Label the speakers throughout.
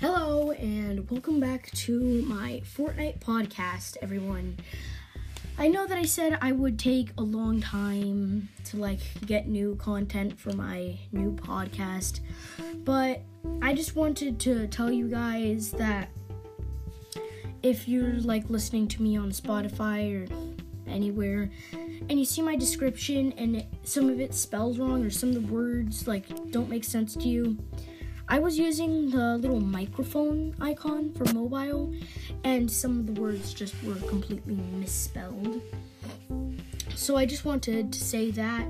Speaker 1: Hello, and welcome back to my Fortnite podcast, everyone. I know that I said I would take a long time to like get new content for my new podcast, but I just wanted to tell you guys that if you're like listening to me on Spotify or anywhere and you see my description and some of it spells wrong or some of the words like don't make sense to you, I was using the little microphone icon for mobile, and some of the words just were completely misspelled. So I just wanted to say that,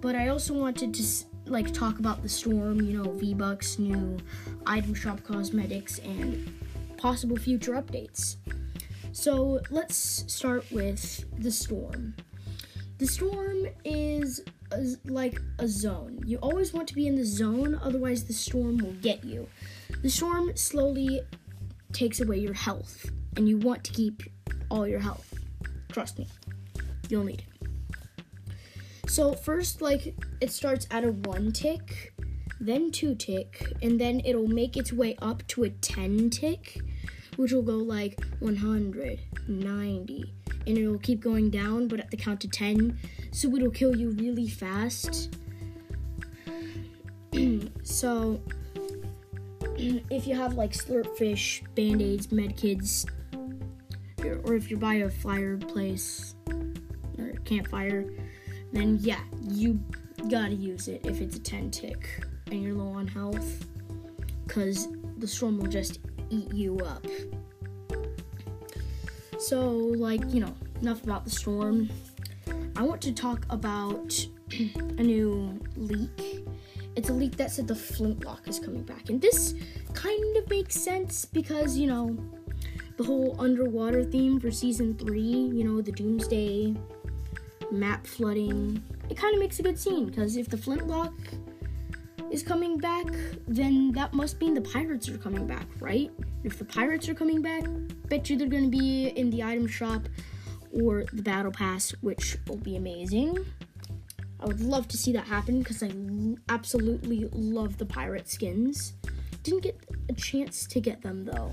Speaker 1: but I also wanted to like talk about the storm, you know, V Bucks, new item shop cosmetics, and possible future updates. So let's start with the storm. The storm is a, like a zone. You always want to be in the zone, otherwise, the storm will get you. The storm slowly takes away your health, and you want to keep all your health. Trust me, you'll need it. So, first, like, it starts at a one tick, then two tick, and then it'll make its way up to a 10 tick, which will go like 100, 90, and it'll keep going down, but at the count of 10, so it'll kill you really fast. so, if you have like slurpfish, band aids, medkits, or if you're by a fireplace or campfire, then yeah, you gotta use it if it's a 10 tick and you're low on health, because the storm will just eat you up. So, like, you know, enough about the storm. I want to talk about a new leak. It's a leak that said the flintlock is coming back. And this kind of makes sense because, you know, the whole underwater theme for season three, you know, the doomsday map flooding. It kind of makes a good scene because if the flintlock is coming back, then that must mean the pirates are coming back, right? If the pirates are coming back, bet you they're going to be in the item shop or the battle pass, which will be amazing. I would love to see that happen because I absolutely love the pirate skins. Didn't get a chance to get them though.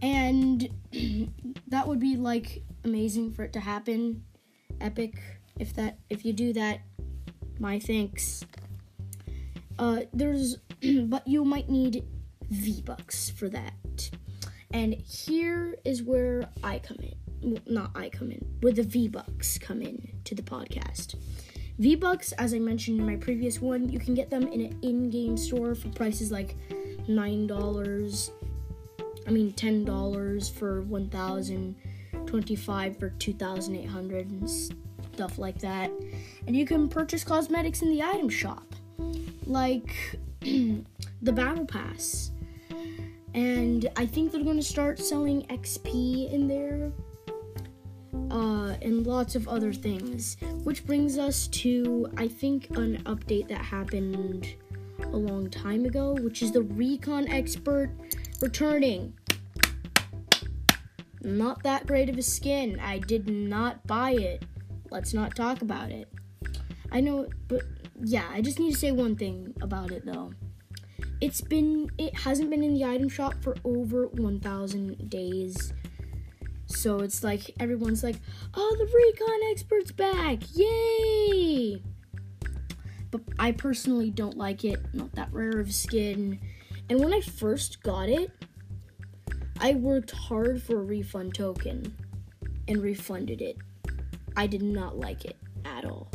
Speaker 1: And that would be like amazing for it to happen. Epic. If that if you do that, my thanks. Uh there's but you might need V-Bucks for that. And here is where I come in. Well, not I come in, where the V-Bucks come in to the podcast. V-Bucks, as I mentioned in my previous one, you can get them in an in-game store for prices like $9, I mean $10 for 1000 25 for 2800 and stuff like that. And you can purchase cosmetics in the item shop. Like the battle pass and I think they're going to start selling XP in there uh, and lots of other things. Which brings us to, I think, an update that happened a long time ago, which is the Recon Expert returning. Not that great of a skin. I did not buy it. Let's not talk about it. I know, but yeah, I just need to say one thing about it though it's been it hasn't been in the item shop for over 1000 days. So it's like everyone's like oh the recon expert's back. Yay! But i personally don't like it. Not that rare of skin. And when i first got it i worked hard for a refund token and refunded it. I did not like it at all.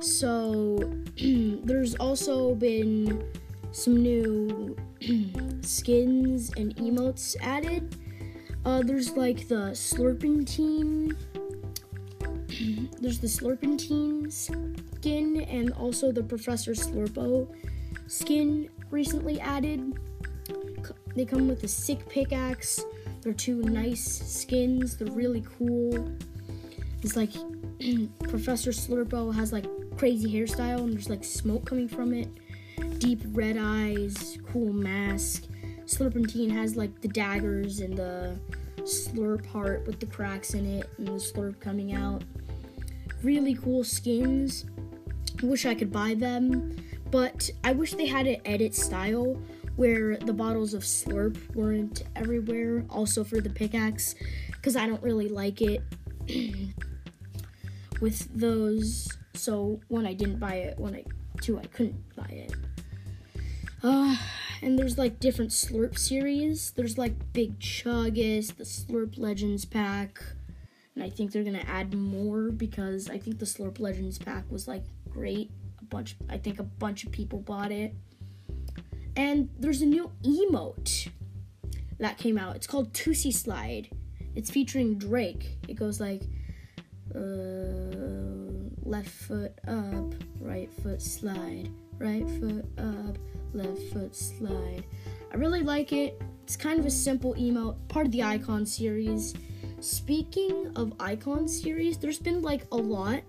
Speaker 1: So there's also been some new skins and emotes added. Uh, there's like the Slurpentine. there's the Slurpentine skin and also the Professor Slurpo skin recently added. They come with a sick pickaxe. They're two nice skins. They're really cool. It's like Professor Slurpo has like crazy hairstyle and there's like smoke coming from it deep red eyes, cool mask. Slurpentine has like the daggers and the slurp heart with the cracks in it and the slurp coming out. Really cool skins. Wish I could buy them, but I wish they had an edit style where the bottles of Slurp weren't everywhere. Also for the pickaxe, because I don't really like it with those. So one, I didn't buy it. One, I two, I couldn't buy it. Uh, and there's like different Slurp series. There's like Big Chuggus, the Slurp Legends pack, and I think they're gonna add more because I think the Slurp Legends pack was like great. A bunch, I think a bunch of people bought it. And there's a new emote that came out. It's called Tootsie Slide. It's featuring Drake. It goes like, uh, left foot up, right foot slide, right foot up, left foot slide. I really like it. It's kind of a simple emote, part of the Icon series. Speaking of Icon series, there's been like a lot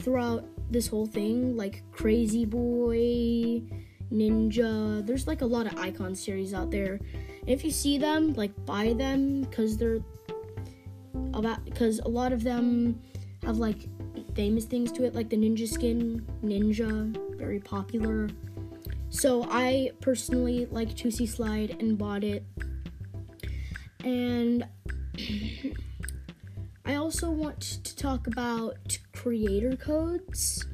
Speaker 1: throughout this whole thing, like Crazy Boy, Ninja. There's like a lot of Icon series out there. if you see them, like buy them because they're about because a lot of them have like famous things to it, like the ninja skin, ninja, very popular. So I personally like Tootsie Slide and bought it. And I also want to talk about creator codes.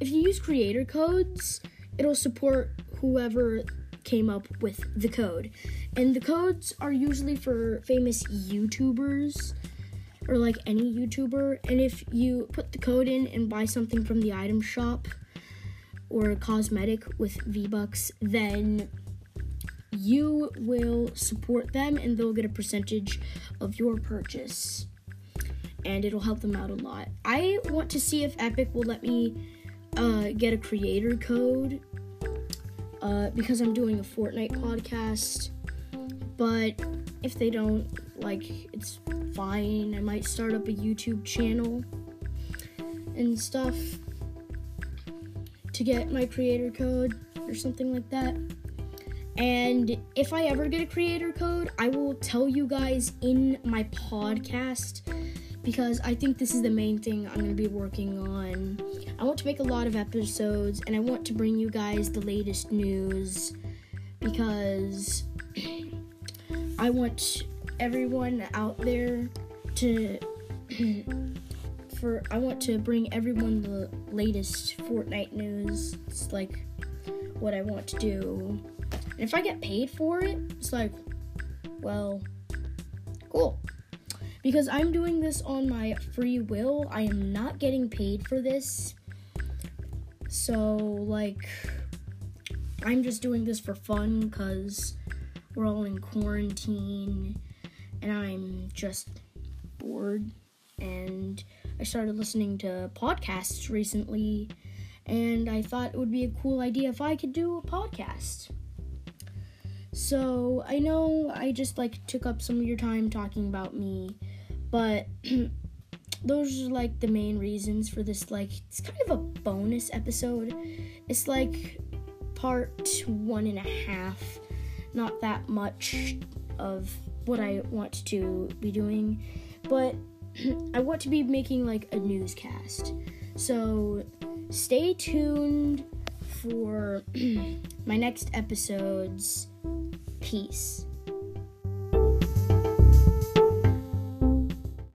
Speaker 1: If you use creator codes, it'll support whoever came up with the code. And the codes are usually for famous YouTubers or like any YouTuber. And if you put the code in and buy something from the item shop or a cosmetic with V-Bucks, then you will support them and they'll get a percentage of your purchase. And it'll help them out a lot. I want to see if Epic will let me uh, get a creator code uh, because I'm doing a Fortnite podcast. But if they don't, like, it's fine. I might start up a YouTube channel and stuff to get my creator code or something like that. And if I ever get a creator code, I will tell you guys in my podcast because I think this is the main thing I'm going to be working on. I want to make a lot of episodes and I want to bring you guys the latest news because I want everyone out there to for I want to bring everyone the latest Fortnite news. It's like what I want to do. And if I get paid for it, it's like well, cool. Because I'm doing this on my free will. I am not getting paid for this. So like I'm just doing this for fun cuz we're all in quarantine and I'm just bored. And I started listening to podcasts recently, and I thought it would be a cool idea if I could do a podcast. So I know I just like took up some of your time talking about me, but those are like the main reasons for this. Like, it's kind of a bonus episode. It's like part one and a half, not that much of what I want to be doing, but I want to be making like a newscast. So stay tuned for my next episodes. Peace.